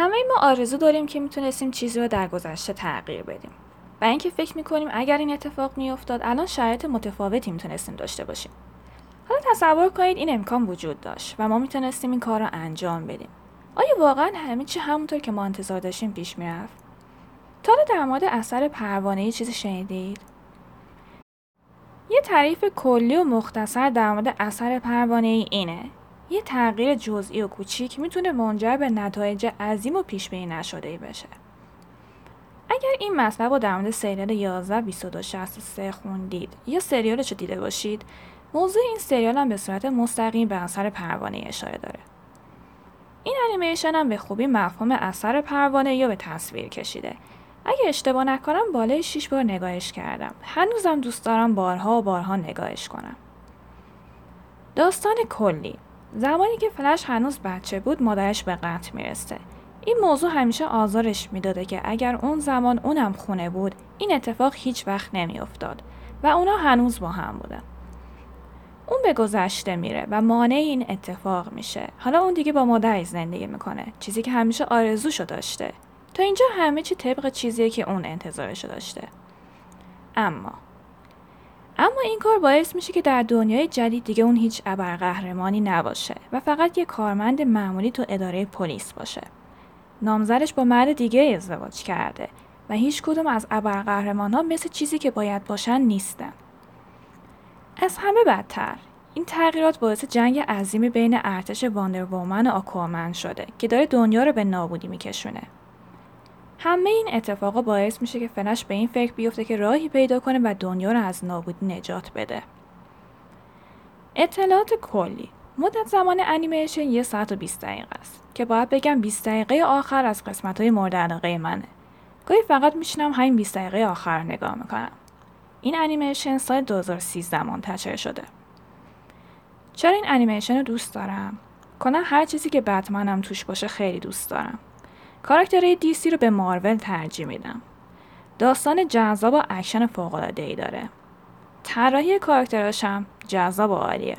همه ما آرزو داریم که می‌تونستیم چیزی رو در گذشته تغییر بدیم. و اینکه فکر می‌کنیم اگر این اتفاق میافتاد الان شرایط متفاوتی می‌تونستیم داشته باشیم. حالا تصور کنید این امکان وجود داشت و ما می‌تونستیم این کار رو انجام بدیم. آیا واقعا همه چی همونطور که ما انتظار داشتیم پیش می‌رفت؟ تا در مورد اثر پروانه ای چیزی شنیدید؟ یه تعریف کلی و مختصر در مورد اثر پروانه ای اینه. یه تغییر جزئی و کوچیک می‌تونه منجر به نتایج عظیم و پیش بینی نشده ای بشه. اگر این مطلب رو در مورد سریال 11 22 63 خوندید یا سریالش رو دیده باشید موضوع این سریال هم به صورت مستقیم به اثر پروانه اشاره داره. این انیمیشن هم به خوبی مفهوم اثر پروانه یا به تصویر کشیده. اگه اشتباه نکنم بالای 6 بار نگاهش کردم. هنوزم دوست دارم بارها و بارها نگاهش کنم. داستان کلی. زمانی که فلش هنوز بچه بود مادرش به قتل می‌رسه. این موضوع همیشه آزارش می‌داده که اگر اون زمان اونم خونه بود این اتفاق هیچ وقت نمیافتاد و اونا هنوز با هم بودن. اون به گذشته میره و مانع این اتفاق میشه. حالا اون دیگه با مادرش زندگی می‌کنه چیزی که همیشه آرزوشو داشته. تا اینجا همه چی طبق چیزیه که اون انتظارشو داشته. اما اما این کار باعث میشه که در دنیای جدید دیگه اون هیچ ابرقهرمانی نباشه و فقط یه کارمند معمولی تو اداره پلیس باشه. نامزدش با مرد دیگه ازدواج کرده و هیچ کدوم از ابرقهرمان ها مثل چیزی که باید باشن نیستن. از همه بدتر این تغییرات باعث جنگ عظیمی بین ارتش واندر وومن و آکوامن شده که داره دنیا رو به نابودی میکشونه. همه این اتفاقا باعث میشه که فلش به این فکر بیفته که راهی پیدا کنه و دنیا رو از نابودی نجات بده. اطلاعات کلی مدت زمان انیمیشن یه ساعت و 20 دقیقه است که باید بگم 20 دقیقه آخر از قسمت های مورد علاقه منه. گاهی فقط میشینم همین 20 دقیقه آخر نگاه می‌کنم. این انیمیشن سال 2013 منتشر شده. چرا این انیمیشن رو دوست دارم؟ کنم هر چیزی که بتمنم توش باشه خیلی دوست دارم. کاراکترهای DC رو به مارول ترجیح میدم. داستان جذاب و اکشن ای داره. طراحی کاراکتراش هم جذاب و عالیه.